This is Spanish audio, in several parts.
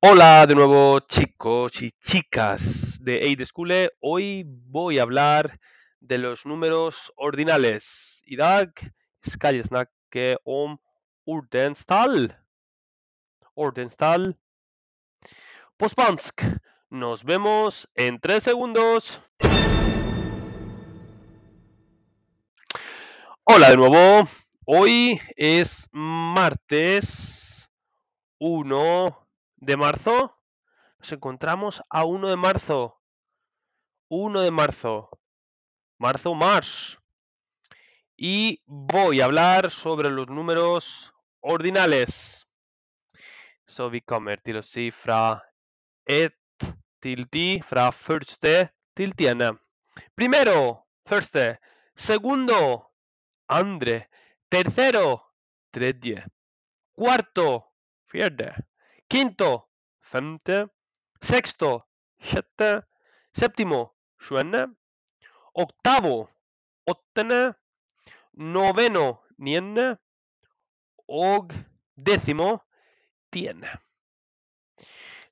Hola de nuevo chicos y chicas de Eid School. Hoy voy a hablar de los números ordinales. Idag ska jag snacka om ordenstal. Ordenstal på spansk. Nos vemos en tres segundos. Hola de nuevo. Hoy es martes 1 de marzo. Nos encontramos a 1 de marzo. 1 de marzo. Marzo, mars. Y voy a hablar sobre los números ordinales. Så vi kommer til si fra 1 til 10, fra første til. Primero, første. Segundo, andre. Tercero, tredje. Cuarto, fjärde. Quinto, femte. Sexto, sjätte. Séptimo, sjuende. Octavo, åttende. Noveno, niende. Og décimo, tiende.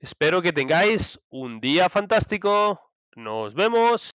Espero que tengáis un día fantástico. Nos vemos.